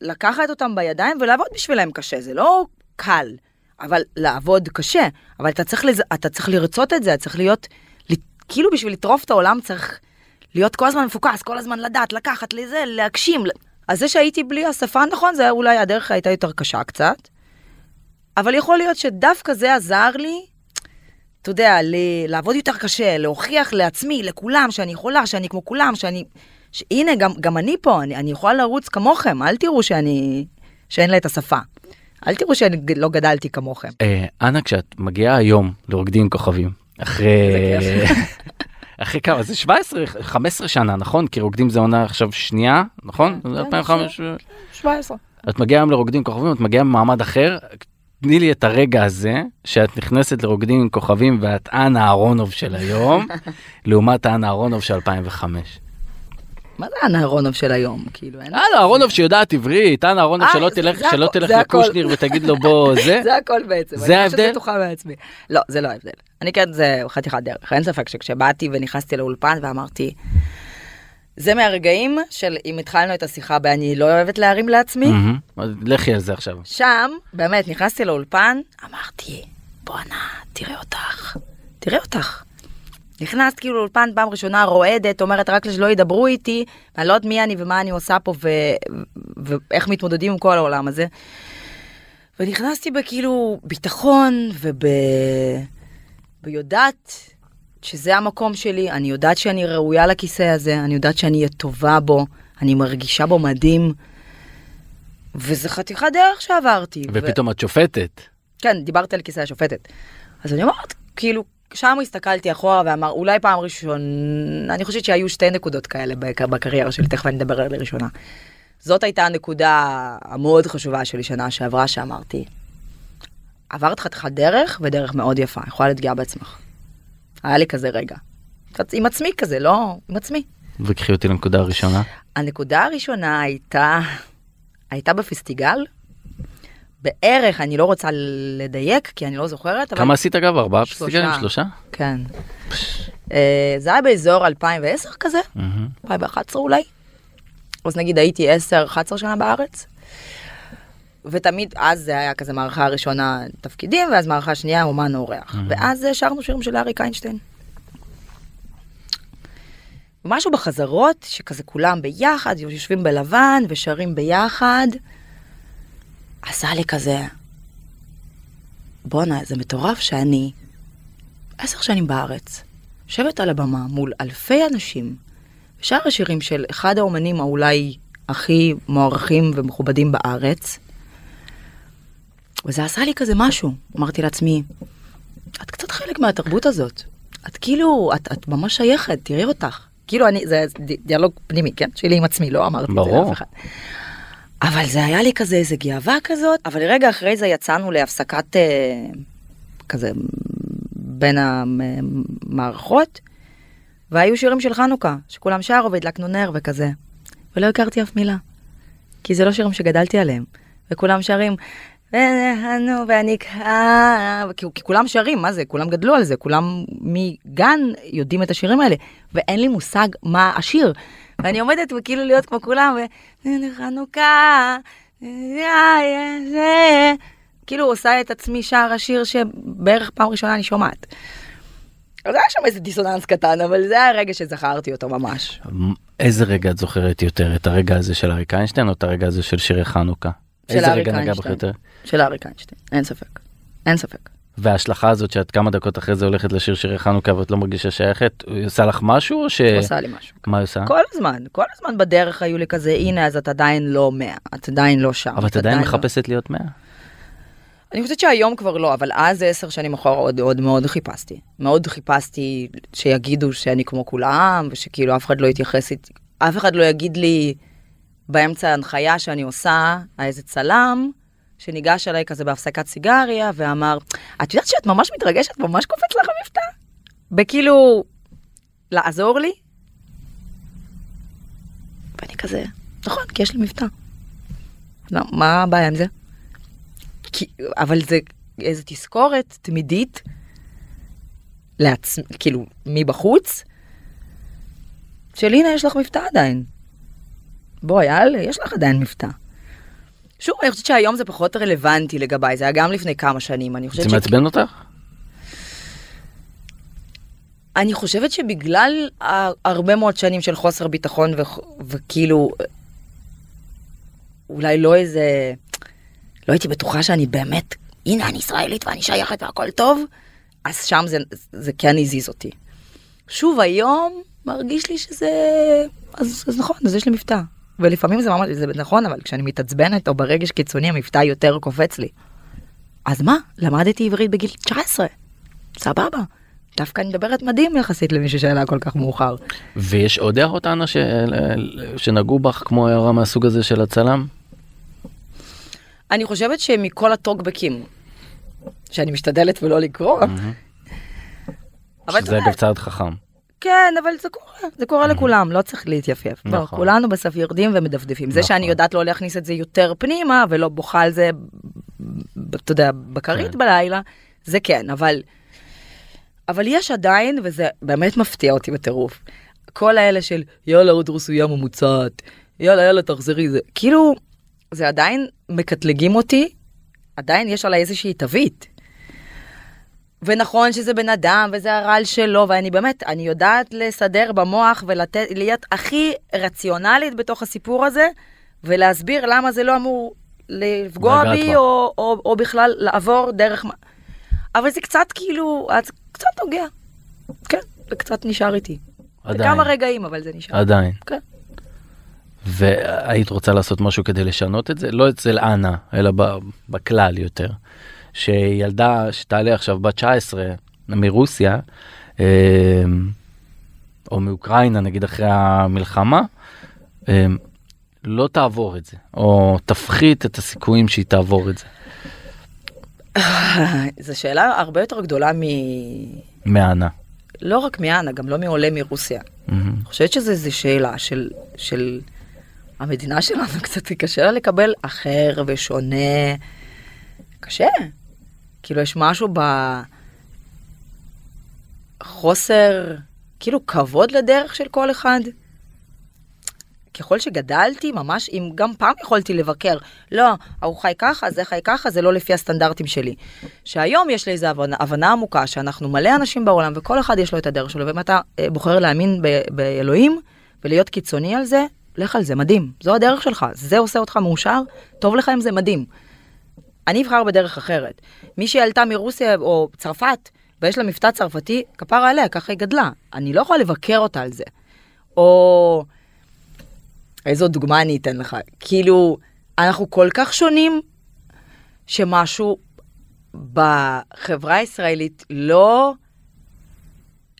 לקחת אותם בידיים ולעבוד בשבילם קשה, זה לא קל, אבל לעבוד קשה. אבל אתה צריך, לז... אתה צריך לרצות את זה, אתה צריך להיות, כאילו בשביל לטרוף את העולם צריך להיות כל הזמן מפוקס, כל הזמן לדעת, לקחת לזה, להגשים. אז זה שהייתי בלי השפה, נכון, זה אולי הדרך הייתה יותר קשה קצת, אבל יכול להיות שדווקא זה עזר לי, אתה יודע, ל- לעבוד יותר קשה, להוכיח לעצמי, לכולם, שאני יכולה, שאני כמו כולם, שאני... ש... הנה, גם, גם אני פה, אני, אני יכולה לרוץ כמוכם, אל תראו שאני... שאין לה את השפה. אל תראו שאני לא גדלתי כמוכם. אה, אנה, כשאת מגיעה היום לרוקדים כוכבים, אחרי... אחרי כמה? זה 17, 15 שנה, נכון? כי רוקדים זה עונה עכשיו שנייה, נכון? כן, זה 2005. 17. את מגיעה היום לרוקדים כוכבים, את מגיעה ממעמד אחר. תני לי את הרגע הזה שאת נכנסת לרוקדים עם כוכבים ואת אנה אהרונוב של היום, לעומת אנה אהרונוב של 2005. מה זה אנה אהרונוב של היום? כאילו, אין... אנה אהרונוב שיודעת עברית, אנה אהרונוב אה, שלא תלך שלא. לקושניר ותגיד לו בוא זה. זה הכל בעצם. זה אני ההבדל? פשוט בטוחה בעצמי. לא, זה לא ההבדל. אני כן, זה חתיכת דרך. אין ספק שכשבאתי ונכנסתי לאולפן ואמרתי, זה מהרגעים של אם התחלנו את השיחה ב"אני לא אוהבת להרים לעצמי", לכי על זה עכשיו. שם, באמת, נכנסתי לאולפן, אמרתי, בואנה, תראה אותך, תראה אותך. נכנסת כאילו לאולפן פעם ראשונה רועדת, אומרת רק שלא ידברו איתי, ואני לא יודעת מי אני ומה אני עושה פה ו... ואיך מתמודדים עם כל העולם הזה. ונכנסתי בכאילו ביטחון וב... ויודעת שזה המקום שלי, אני יודעת שאני ראויה לכיסא הזה, אני יודעת שאני אהיה טובה בו, אני מרגישה בו מדהים. וזה חתיכת דרך שעברתי. ו- ופתאום את שופטת. כן, דיברת על כיסא השופטת. אז אני אומרת, כאילו, שם הסתכלתי אחורה ואמר, אולי פעם ראשון, אני חושבת שהיו שתי נקודות כאלה בק- בקריירה שלי, תכף אני אדבר על הראשונה. זאת הייתה הנקודה המאוד חשובה שלי שנה שעברה, שאמרתי, עברת חתיכת דרך, ודרך מאוד יפה, יכולה להיות גאה בעצמך. היה לי כזה רגע. עם עצמי כזה, לא עם עצמי. וקחי אותי לנקודה הראשונה. הנקודה הראשונה הייתה, הייתה בפסטיגל, בערך, אני לא רוצה לדייק, כי אני לא זוכרת, אבל... כמה עשית אגב? ארבעה. פסטיגלים? שלושה? כן. אה, זה היה באזור 2010 כזה, מהמם. 2011 אולי. אז נגיד הייתי 10-11 שנה בארץ. ותמיד אז זה היה כזה מערכה ראשונה תפקידים, ואז מערכה שנייה אומן אורח. ואז שרנו שירים של אריק איינשטיין. משהו בחזרות, שכזה כולם ביחד, יושבים בלבן ושרים ביחד, עשה לי כזה, בואנה, זה מטורף שאני עשר שנים בארץ, יושבת על הבמה מול אלפי אנשים, שר השירים של אחד האומנים האולי הכי מוערכים ומכובדים בארץ, וזה עשה לי כזה משהו. אמרתי לעצמי, את קצת חלק מהתרבות הזאת. את כאילו, את, את ממש שייכת, תראי אותך. כאילו אני, זה דיאלוג פנימי, כן? שלי עם עצמי, לא אמרתי את זה ברור. לאף אחד. אבל זה היה לי כזה איזה גאווה כזאת, אבל רגע אחרי זה יצאנו להפסקת אה, כזה בין המערכות, והיו שירים של חנוכה, שכולם שרו והדלקנו נר וכזה. ולא הכרתי אף מילה, כי זה לא שירים שגדלתי עליהם. וכולם שרים, ונהנו והנקרא, כי, כי כולם שרים, מה זה? כולם גדלו על זה, כולם מגן יודעים את השירים האלה, ואין לי מושג מה השיר. ואני עומדת וכאילו להיות כמו כולם, וחנוכה, כאילו עושה את עצמי שר השיר שבערך פעם ראשונה אני שומעת. אז היה שם איזה דיסוננס קטן, אבל זה הרגע שזכרתי אותו ממש. איזה רגע את זוכרת יותר? את הרגע הזה של אריק איינשטיין או את הרגע הזה של שירי חנוכה? של אריק איינשטיין. של אריק איינשטיין, אין ספק. אין ספק. וההשלכה הזאת שאת כמה דקות אחרי זה הולכת לשיר שירי חנוכה ואת לא מרגישה שייכת, היא עושה לך משהו או ש... הוא עשה לי משהו. מה היא עושה? כל הזמן, כל הזמן בדרך היו לי כזה, הנה, אז את עדיין לא מאה, את עדיין לא שם. אבל את עדיין לא- מחפשת להיות מאה. אני חושבת שהיום כבר לא, אבל אז עשר שנים אחורה עוד, עוד מאוד חיפשתי. מאוד חיפשתי שיגידו שאני כמו כולם, ושכאילו אף אחד לא יתייחס איתי, אף אחד לא יגיד לי באמצע ההנחיה שאני עושה, איזה צלם, שניגש אליי כזה בהפסקת סיגריה, ואמר, את יודעת שאת ממש מתרגשת, ממש קופץ לך המבטא? בכאילו, לעזור לי? ואני כזה, נכון, כי יש לי מבטא. לא, מה הבעיה עם זה? כי, אבל זה איזה תזכורת תמידית, לעצמ... כאילו, מבחוץ, של הנה יש לך מבטא עדיין. בואי, אל, יש לך עדיין מבטא. שוב, אני חושבת שהיום זה פחות רלוונטי לגביי, זה היה גם לפני כמה שנים, אני חושבת זה מעצבן אותך? אני חושבת שבגלל הרבה מאוד שנים של חוסר ביטחון ו- וכאילו, אולי לא איזה, לא הייתי בטוחה שאני באמת, הנה אני ישראלית ואני שייכת והכל טוב, אז שם זה, זה כן הזיז אותי. שוב, היום מרגיש לי שזה, אז, אז נכון, אז יש לי מבטא. ולפעמים זה ממש, זה נכון, אבל כשאני מתעצבנת או ברגש קיצוני המבטא יותר קופץ לי. אז מה? למדתי עברית בגיל 19. סבבה. דווקא אני מדברת מדהים יחסית למישהו שעלה כל כך מאוחר. ויש עוד הערות אנה ש... שנגעו בך כמו הערה מהסוג הזה של הצלם? אני חושבת שמכל הטוקבקים, שאני משתדלת ולא לקרוא, אבל אתה שזה יודע, אגב צעד חכם. כן, אבל זה קורה, זה קורה לכולם, לא צריך להתייפייף. נכון. כולנו בסוף יורדים ומדפדפים. זה שאני נכון. יודעת לא להכניס את זה יותר פנימה ולא בוכה על זה, אתה יודע, בכרית כן. בלילה, זה כן, אבל... אבל יש עדיין, וזה באמת מפתיע אותי בטירוף, כל האלה של יאללה עוד רוסיה ממוצעת, יאללה יאללה תחזרי, זה כאילו, זה עדיין מקטלגים אותי, עדיין יש עליי איזושהי תווית. ונכון שזה בן אדם וזה הרעל שלו ואני באמת אני יודעת לסדר במוח ולתת להיות הכי רציונלית בתוך הסיפור הזה ולהסביר למה זה לא אמור לפגוע בי. או, או, או בכלל לעבור דרך אבל זה קצת כאילו אז קצת נוגע כן זה קצת נשאר איתי עדיין. כמה רגעים אבל זה נשאר עדיין. כן. והיית רוצה לעשות משהו כדי לשנות את זה? לא אצל אנה, אלא בכלל יותר. שילדה שתעלה עכשיו בת 19 מרוסיה, אה, או מאוקראינה נגיד אחרי המלחמה, אה, לא תעבור את זה, או תפחית את הסיכויים שהיא תעבור את זה. זו שאלה הרבה יותר גדולה מ... מאנה. לא רק מאנה גם לא מעולה מרוסיה. אני חושבת שזו שאלה של, של המדינה שלנו קצת קשה לה לקבל אחר ושונה קשה. כאילו, יש משהו בחוסר, כאילו, כבוד לדרך של כל אחד. ככל שגדלתי, ממש, אם גם פעם יכולתי לבקר, לא, ההוא חי ככה, זה חי ככה, זה לא לפי הסטנדרטים שלי. שהיום יש לי איזו הבנה, הבנה עמוקה, שאנחנו מלא אנשים בעולם, וכל אחד יש לו את הדרך שלו, ואם אתה אה, בוחר להאמין ב- באלוהים, ולהיות קיצוני על זה, לך על זה, מדהים. זו הדרך שלך, זה עושה אותך מאושר, טוב לך עם זה, מדהים. אני אבחר בדרך אחרת. מי שעלתה מרוסיה או צרפת, ויש לה מבטא צרפתי, כפרה עליה, ככה היא גדלה. אני לא יכולה לבקר אותה על זה. או... איזו דוגמה אני אתן לך? כאילו, אנחנו כל כך שונים, שמשהו בחברה הישראלית לא...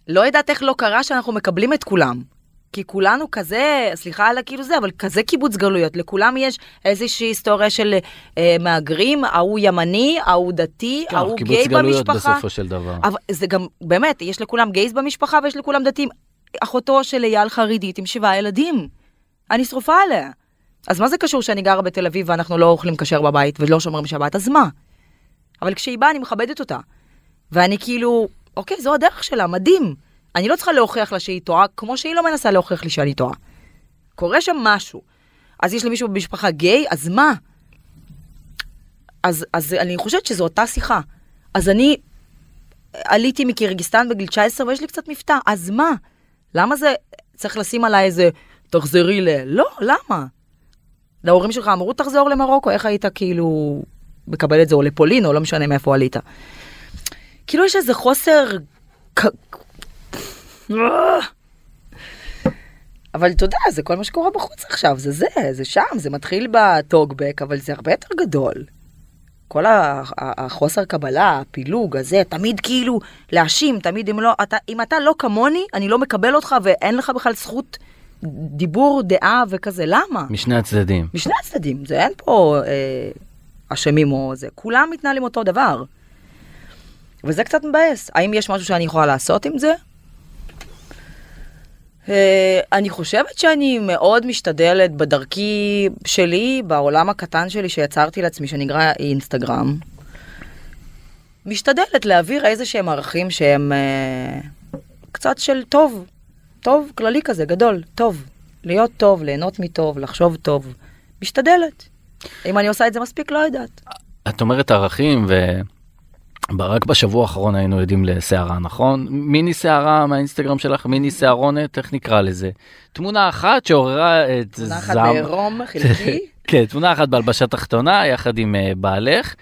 לא יודעת איך לא קרה שאנחנו מקבלים את כולם. כי כולנו כזה, סליחה על הכאילו זה, אבל כזה קיבוץ גלויות. לכולם יש איזושהי היסטוריה של אה, מהגרים, ההוא ימני, ההוא דתי, כן, ההוא קיבוץ גיי גלויות במשפחה. בסופו של דבר. אבל זה גם, באמת, יש לכולם גייז במשפחה ויש לכולם דתיים. אחותו של אייל חרדית עם שבעה ילדים. אני שרופה עליה. אז מה זה קשור שאני גרה בתל אביב ואנחנו לא אוכלים כשר בבית ולא שומרים שבת? אז מה? אבל כשהיא באה אני מכבדת אותה. ואני כאילו, אוקיי, זו הדרך שלה, מדהים. אני לא צריכה להוכיח לה שהיא טועה, כמו שהיא לא מנסה להוכיח לי שאני טועה. קורה שם משהו. אז יש למישהו במשפחה גיי, אז מה? אז, אז אני חושבת שזו אותה שיחה. אז אני עליתי מקירגיסטן בגיל 19 ויש לי קצת מבטא, אז מה? למה זה צריך לשים עליי איזה תחזרי ל... לא, למה? להורים שלך אמרו תחזור למרוקו, איך היית כאילו מקבל את זה, או לפולין, או לא משנה מאיפה עלית. כאילו יש איזה חוסר... אבל אתה יודע, זה כל מה שקורה בחוץ עכשיו, זה זה, זה שם, זה מתחיל בטוקבק, אבל זה הרבה יותר גדול. כל החוסר קבלה, הפילוג הזה, תמיד כאילו להאשים, תמיד אם לא, אתה, אם אתה לא כמוני, אני לא מקבל אותך ואין לך בכלל זכות דיבור, דעה וכזה, למה? משני הצדדים. משני הצדדים, זה אין פה אה, אשמים או זה, כולם מתנהלים אותו דבר. וזה קצת מבאס. האם יש משהו שאני יכולה לעשות עם זה? אה, אני חושבת שאני מאוד משתדלת בדרכי שלי, בעולם הקטן שלי שיצרתי לעצמי, שנקרא אינסטגרם. משתדלת להעביר איזה שהם ערכים שהם אה, קצת של טוב, טוב כללי כזה, גדול, טוב. להיות טוב, ליהנות מטוב, לחשוב טוב. משתדלת. אם אני עושה את זה מספיק, לא יודעת. את אומרת ערכים ורק בשבוע האחרון היינו עדים לסערה נכון מיני סערה מהאינסטגרם שלך מיני סערונת איך נקרא לזה תמונה אחת שעוררה את תמונה אחת זעם בעירום חלקי. כן תמונה אחת בהלבשה תחתונה יחד עם אה, בעלך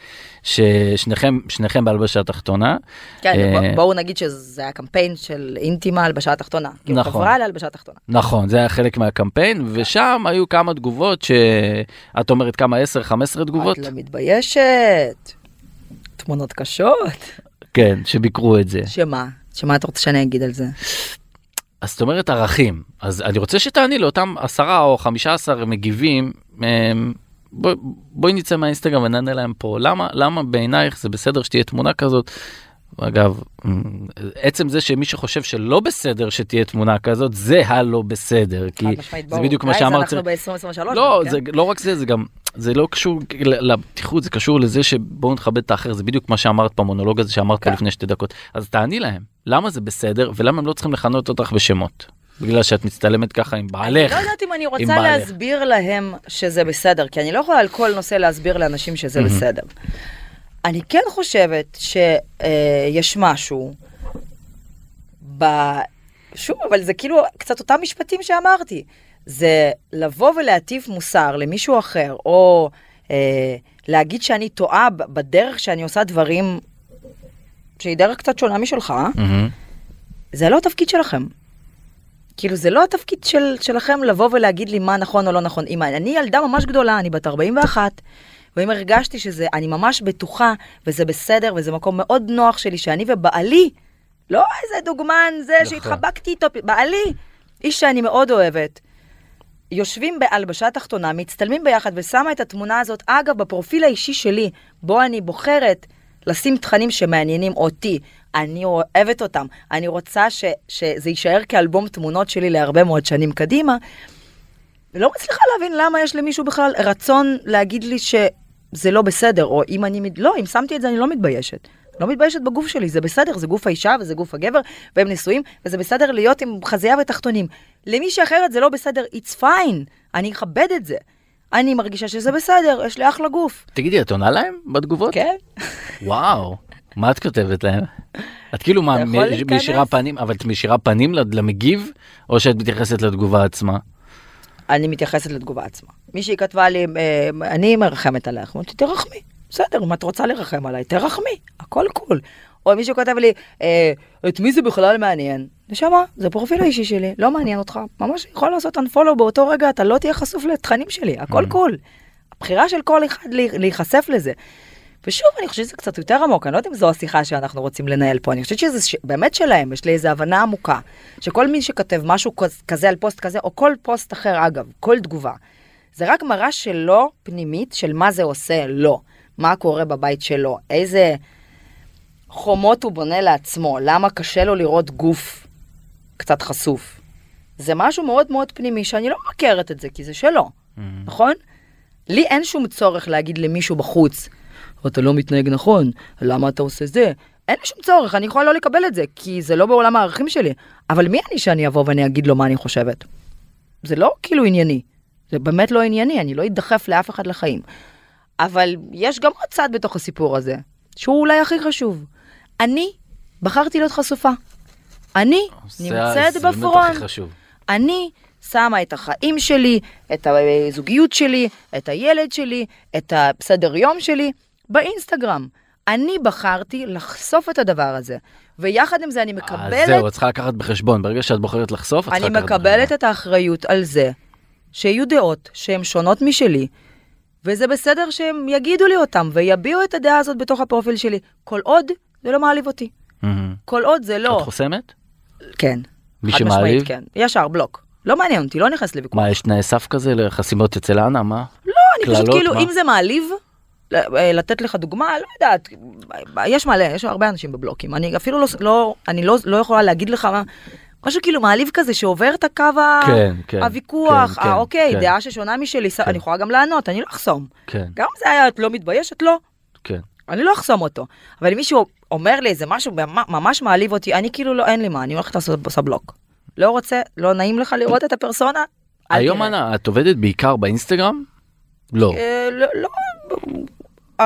ששניכם שניכם בהלבשה תחתונה כן, אה, בוא- בואו נגיד שזה היה קמפיין של אינטימה הלבשה תחתונה. כאילו נכון. חברה להלבשה תחתונה. נכון זה היה חלק מהקמפיין ושם היו כמה תגובות שאת אומרת כמה 10 15 תגובות את לא מתביישת. תמונות קשות. כן שביקרו את זה שמה? שמה את רוצה שאני אגיד על זה? אז זאת אומרת ערכים אז אני רוצה שתעני לאותם עשרה או חמישה עשר מגיבים אמ, בוא, בואי נצא מהאינסטגרם ונענה להם פה למה למה בעינייך זה בסדר שתהיה תמונה כזאת. אגב עצם זה שמי שחושב שלא בסדר שתהיה תמונה כזאת זה הלא בסדר כי זה. בדיוק מה שאמרת. אנחנו ב-2023. לא כן? זה לא רק זה זה גם זה לא קשור לבטיחות זה קשור לזה שבואו נכבד את האחר זה בדיוק מה שאמרת במונולוג הזה שאמרת כן. לפני שתי דקות אז תעני להם למה זה בסדר ולמה הם לא צריכים לכנות אותך בשמות בגלל שאת מצטלמת ככה עם בעלך. אני לא יודעת אם אני רוצה. להסביר להם שזה בסדר, כי אני לא יכולה על כל נושא להסביר לאנשים שזה. בסדר. אני כן חושבת שיש משהו ב... שוב, אבל זה כאילו קצת אותם משפטים שאמרתי. זה לבוא ולהטיף מוסר למישהו אחר, או אה, להגיד שאני טועה בדרך שאני עושה דברים שהיא דרך קצת שונה משלך, מהמם. זה לא התפקיד שלכם. כאילו, זה לא התפקיד של, שלכם לבוא ולהגיד לי מה נכון או לא נכון. אם אני ילדה ממש גדולה, אני בת 41, ואם הרגשתי שזה, אני ממש בטוחה, וזה בסדר, וזה מקום מאוד נוח שלי, שאני ובעלי, לא איזה דוגמן זה נכון. שהתחבקתי איתו, בעלי, איש שאני מאוד אוהבת, יושבים בהלבשה תחתונה, מצטלמים ביחד, ושמה את התמונה הזאת, אגב, בפרופיל האישי שלי, בו אני בוחרת לשים תכנים שמעניינים אותי. אני אוהבת אותם. אני רוצה ש, שזה יישאר כאלבום תמונות שלי להרבה מאוד שנים קדימה. לא מצליחה להבין למה יש למישהו בכלל רצון להגיד לי ש... זה לא בסדר, או אם אני, לא, אם שמתי את זה אני לא מתביישת. לא מתביישת בגוף שלי, זה בסדר, זה גוף האישה וזה גוף הגבר, והם נשואים, וזה בסדר להיות עם חזייה ותחתונים. למישהי אחרת זה לא בסדר, it's fine, אני אכבד את זה. אני מרגישה שזה בסדר, יש לי אחלה גוף. תגידי, את עונה להם בתגובות? כן? וואו, מה את כותבת להם? את כאילו מה, מ- פנים, אבל את מישירה פנים למגיב, או שאת מתייחסת לתגובה עצמה? אני מתייחסת לתגובה עצמה. מישהי כתבה לי, אה, אני מרחמת עלייך, אמרתי, תרחמי. בסדר, אם את רוצה לרחם עליי, תרחמי, הכל cool. או מישהו כותב לי, אה, את מי זה בכלל מעניין? נשמה, זה פרופיל האישי שלי, לא מעניין אותך. ממש יכול לעשות unfollow באותו רגע, אתה לא תהיה חשוף לתכנים שלי, הכל cool. הבחירה של כל אחד להיחשף לזה. ושוב, אני חושבת שזה קצת יותר עמוק, אני לא יודעת אם זו השיחה שאנחנו רוצים לנהל פה, אני חושבת שזה ש... באמת שלהם, יש לי איזו הבנה עמוקה, שכל מי שכותב משהו כז- כזה על פוסט כזה, או כל פוסט אחר, אגב, כל תגובה, זה רק מראה שלו פנימית, של מה זה עושה לו, מה קורה בבית שלו, איזה חומות הוא בונה לעצמו, למה קשה לו לראות גוף קצת חשוף. זה משהו מאוד מאוד פנימי, שאני לא מכרת את זה, כי זה שלו, נכון? לי אין שום צורך להגיד למישהו בחוץ, אתה לא מתנהג נכון, למה אתה עושה זה? אין לי שום צורך, אני יכולה לא לקבל את זה, כי זה לא בעולם הערכים שלי. אבל מי אני שאני אבוא ואני אגיד לו מה אני חושבת? זה לא כאילו ענייני, זה באמת לא ענייני, אני לא אדחף לאף אחד לחיים. אבל יש גם עוד צד בתוך הסיפור הזה, שהוא אולי הכי חשוב. אני בחרתי להיות חשופה. אני נמצאת בפרונט. אני שמה את החיים שלי, את הזוגיות שלי, את הילד שלי, את הסדר יום שלי, באינסטגרם. אני בחרתי לחשוף את הדבר הזה, ויחד עם זה אני אז מקבלת, זהו, את צריכה לקחת בחשבון, ברגע שאת בוחרת לחשוף, את צריכה אני לקחת מקבלת בחשבון. את האחריות על זה שיהיו דעות שהן שונות משלי, וזה בסדר שהם יגידו לי אותם ויביעו את הדעה הזאת בתוך הפרופיל שלי, כל עוד זה לא מעליב אותי. מהמם. כל עוד זה לא... את חוסמת? כן. מי שמעליב? כן. ישר, בלוק. לא מעניין אותי, לא נכנס לוויכוח. מה, יש תנאי סף כזה לחסימות אצל אנה? מה? לא, אני פשוט כאילו, מה? אם זה מעליב, אה, לתת לך דוגמה, לא יודעת, יש מלא, יש הרבה אנשים בבלוקים. אני אפילו לא, לא, אני לא, לא יכולה להגיד לך מה, משהו כאילו מעליב כזה שעובר את הקו. כן, כן, הוויכוח, כן, כן, אה, אוקיי, כן. דעה ששונה משלי, ס- אני יכולה גם לענות, אני לא אחסום. כן, גם זה היה, את לא מתביישת, לא. כן. אני לא אחסום אותו. אבל אם מישהו אומר לי איזה משהו ממ- ממש מעליב אותי, אני כאילו לא, אין לי מה, אני הולכת לעשות בלוק. לא רוצה, לא נעים לך לראות את הפרסונה? היום את עובדת בעיקר באינסטגרם? לא. אה, לא, לא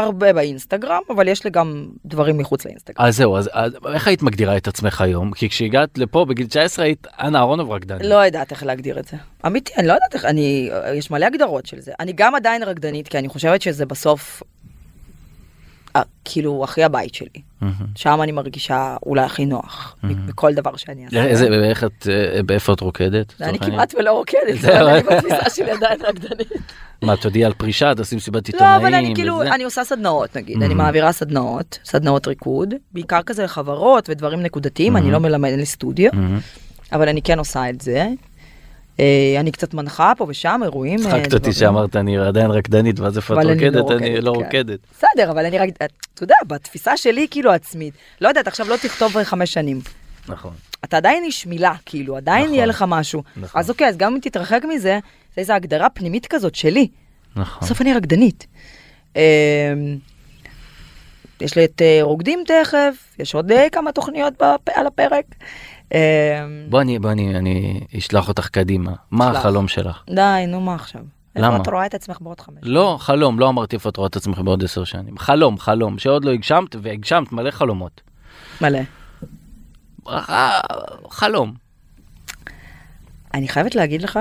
הרבה באינסטגרם, אבל יש לי גם דברים מחוץ לאינסטגרם. אז זהו, אז אז איך היית מגדירה את עצמך היום? כי כשהגעת לפה בגיל 19 היית אנה אהרונוב רקדנית. לא יודעת איך להגדיר את זה. אמיתי, אני לא יודעת איך, אני, יש מלא הגדרות של זה. אני גם עדיין רקדנית, כי אני חושבת שזה בסוף, כאילו, הכי הבית שלי. שם אני מרגישה אולי הכי נוח, בכל דבר שאני אעשה. איזה, ואיך את, אה, באיפה את רוקדת? אני? כמעט ולא רוקדת, אני בתפיסה שלי עדיין רקדנית. מה, תודיע על פרישה, תעשי מסיבת לא, עיתונאים? אבל אני כאילו? אני עושה סדנאות נגיד, אני. מעבירה סדנאות, סדנאות ריקוד, בעיקר כזה לחברות ודברים נקודתיים, אני. לא מלמד, אין לי סטודיו, מהמם. אבל אני כן עושה את זה. אה, אני קצת מנחה פה ושם אירועים. אה, צחקת אותי. שאמרת אני עדיין רקדנית ואז איפה את אני לא רוקדת? אני לא כן. רוקדת. בסדר, אבל אני רק, אתה יודע, בתפיסה שלי כאילו עצמית, לא יודעת, עכשיו לא תכתוב חמש שנים. נכון. אתה עדיין איש מילה, כאילו, עדיין נכון. יהיה לך משהו. נכון. אז אוקיי, אז גם אם תתרחק מזה, זה איזו הגדרה פנימית כזאת שלי. נכון. בסוף אני רקדנית. יש לי את אה, רוקדים תכף, יש עוד אה, כמה תוכניות על הפרק. אמ, בוא אני, בוא אני, אני אשלח אותך קדימה. מה. החלום שלך? די, נו מה עכשיו? למה? איפה את רואה את עצמך בעוד חמש? לא, חלום, לא אמרתי איפה את רואה את עצמך בעוד עשר שנים. חלום, חלום, שעוד לא הגשמת, והגשמת מלא חלומות. מלא. חלום. אני חייבת להגיד לך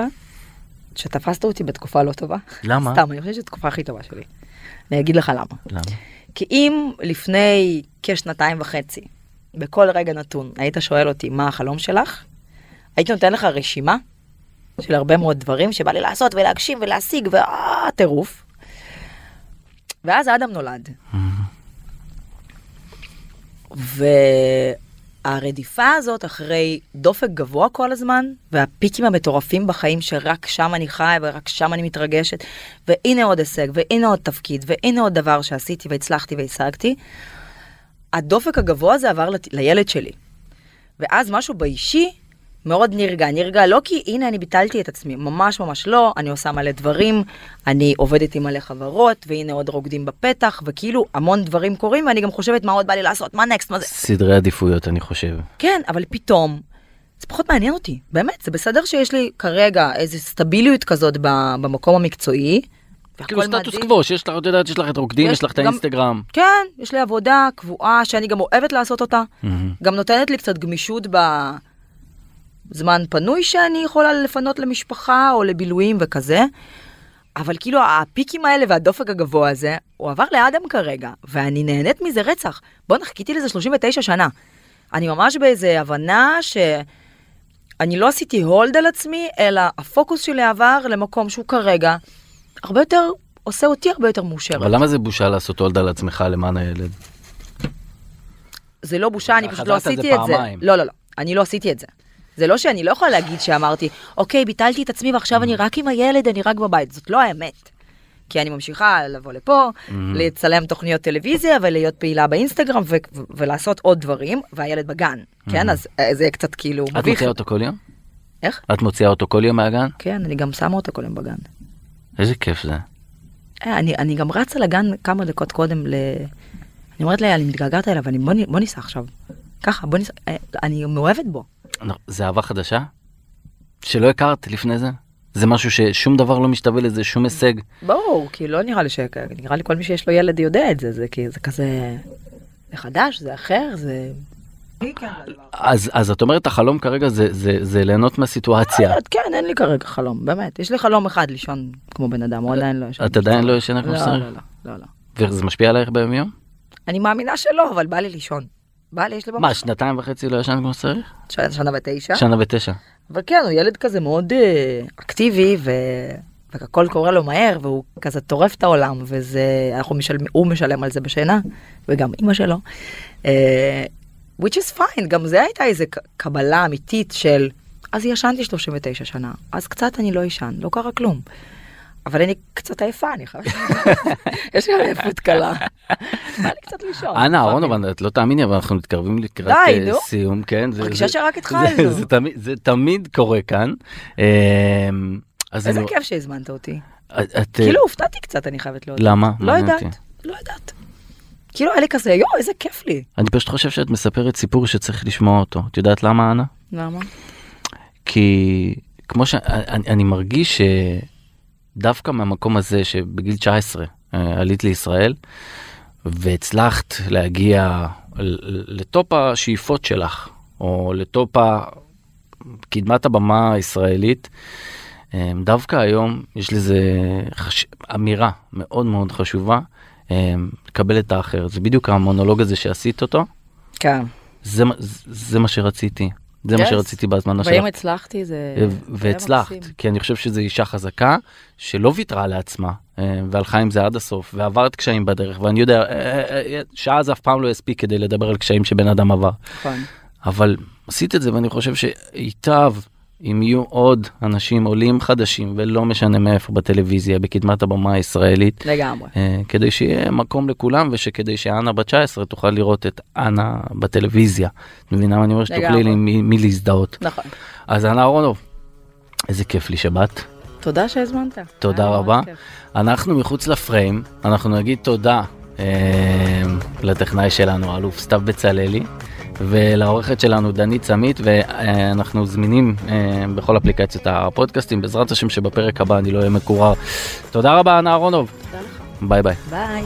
שתפסת אותי בתקופה לא טובה. למה? סתם, אני חושבת שזו התקופה הכי טובה שלי. אני אגיד לך למה. למה? כי אם לפני כשנתיים וחצי, בכל רגע נתון, היית שואל אותי מה החלום שלך, הייתי נותן לך רשימה של הרבה מאוד דברים שבא לי לעשות ולהגשים ולהשיג וטירוף. ואז אדם נולד. והרדיפה הזאת אחרי דופק גבוה כל הזמן, והפיקים המטורפים בחיים שרק שם אני חיה ורק שם אני מתרגשת, והנה עוד הישג, והנה עוד תפקיד, והנה עוד דבר שעשיתי והצלחתי והשגתי, הדופק הגבוה הזה עבר לילד שלי. ואז משהו באישי מאוד נרגע, נרגע לא כי הנה אני ביטלתי את עצמי, ממש ממש לא, אני עושה מלא דברים, אני עובדת עם מלא חברות, והנה עוד רוקדים בפתח, וכאילו המון דברים קורים, ואני גם חושבת מה עוד בא לי לעשות, מה נקסט, מה זה. סדרי עדיפויות אני חושב. כן, אבל פתאום, זה פחות מעניין אותי, באמת, זה בסדר שיש לי כרגע איזו סטביליות כזאת במקום המקצועי. כאילו סטטוס. קוו שיש לך, את יודעת, יש לך את רוקדים, יש לך את האינסטגרם. כן, יש לי עבודה קבועה שאני גם אוהבת לעשות אותה. גם נותנת לי קצת גמישות בזמן פנוי שאני יכולה לפנות למשפחה או לבילויים וכזה. אבל כאילו הפיקים האלה והדופק הגבוה הזה, הוא עבר לאדם כרגע, ואני נהנית מזה רצח. בואנה, חיכיתי לזה 39 שנה. אני ממש באיזה הבנה שאני לא עשיתי הולד על עצמי, אלא הפוקוס שלי עבר למקום שהוא כרגע הרבה יותר, עושה אותי הרבה יותר מאושרת. אבל למה זה בושה לעשות הולד על עצמך למען הילד? זה לא בושה, אני פשוט לא עשיתי את זה. פעמיים. לא, לא, לא, אני לא עשיתי את זה. זה לא שאני לא יכולה להגיד שאמרתי, אוקיי, ביטלתי את עצמי ועכשיו אני רק עם הילד, אני רק בבית. זאת לא האמת. כי אני ממשיכה לבוא לפה, לצלם תוכניות טלוויזיה ולהיות פעילה באינסטגרם ו- ו- ולעשות עוד דברים, והילד בגן, כן? אז אה, זה קצת כאילו את מביך. מוציאה אותו כל יום? איך? את מוציאה אותו כל יום מהגן? כן, אני גם שמה אותו כל יום בגן. איזה כיף זה. אה, אני, אני גם רצה לגן כמה דקות קודם ל... אני אומרת לה, אני מתגעגעת אליו, אני, בוא, בוא ניסע עכשיו. ככה, בוא ניסע, אה, אני מאוהבת בו. זה אהבה חדשה? שלא הכרת לפני זה? זה משהו ששום דבר לא משתווה לזה, שום הישג. ברור, כי לא נראה לי ש... נראה לי כל מי שיש לו ילד יודע את זה, זה כי זה כזה... זה חדש, זה אחר, זה... אז, אז את אומרת החלום כרגע זה, זה, זה ליהנות מהסיטואציה. אה, כן, אין לי כרגע חלום, באמת. יש לי חלום אחד לישון כמו בן אדם, הוא עדיין לא ישן. את עדיין לא ישנה כמו שצריך? לא, לא, לא. וזה משפיע עלייך ביום יום? אני מאמינה שלא, אבל בא לי לישון. בא לי, יש לי מה, שנתיים וחצי לא ישן כמו שצריך? שנה ותשע. שנה ותשע. אבל כן, הוא ילד כזה מאוד אה, אקטיבי, ו... והכל קורה לו מהר, והוא כזה טורף את העולם, וזה, אנחנו משלמים, הוא משלם על זה בשינה, וגם אימא שלו. אה, which is fine, גם זה הייתה איזה קבלה אמיתית של, אז ישנתי 39 שנה, אז קצת אני לא אשן, לא קרה כלום. אבל אני קצת עייפה, אני חייבת... יש לי עייפות קלה. בא לי קצת לישון. אנה אהרונוב, את לא תאמיני, אבל אנחנו מתקרבים לקראת אה. סיום, כן? מרגישה שרק התחלנו. זה תמיד- קורה כאן. אה, אז איזה כיף שהזמנת אותי. את- כאילו הופתעתי קצת, אני חייבת להודות. למה? לא יודעת. לא יודעת. כאילו היה לי כזה, יואו, איזה כיף לי. אני פשוט חושב שאת מספרת סיפור שצריך לשמוע אותו. את יודעת למה, אנה? למה? כי כמו שאני אני מרגיש שדווקא מהמקום הזה שבגיל 19 אה, עלית לישראל והצלחת להגיע לטופ השאיפות שלך או לטופ קדמת הבמה הישראלית אה, דווקא היום יש לזה חש... אמירה מאוד מאוד חשובה לקבל את האחר זה בדיוק המונולוג הזה שעשית אותו כן. זה, מה- זה מה שרציתי זה מה Yes. שרציתי בהזמנה שלך. ואם הצלחתי זה... זה והצלחת, מקסים. כי אני חושב שזו אישה חזקה שלא ויתרה לעצמה אה, והלכה עם זה עד הסוף ועברת קשיים בדרך ואני יודע אה, אה, אה, שעה זה אף פעם לא יספיק כדי לדבר על קשיים שבן אדם עבר נכון. אבל עשית את זה ואני חושב שייטב אם יהיו עוד אנשים עולים חדשים ולא משנה מאיפה בטלוויזיה בקדמת הבמה הישראלית לגמרי. אה, כדי שיהיה מקום לכולם ושכדי שאנה בת 19 תוכל לראות את אנה בטלוויזיה. את מבינה מה אני אומר? שתוכלי לגמרי. לי מי מי להזדהות. נכון. אז אנה אהרונוב, איזה כיף לי שבאת. תודה שהזמנת. תודה רבה. אנחנו מחוץ לפריים, אנחנו נגיד תודה אה, לטכנאי שלנו, האלוף סתיו בצללי, ולעורכת שלנו דנית סמית, ואנחנו זמינים אה, בכל אפליקציות הפודקאסטים, בעזרת השם שבפרק הבא אני לא אהיה מקורר. תודה רבה, אנה אהרונוב. תודה לך. ביי ביי. ביי.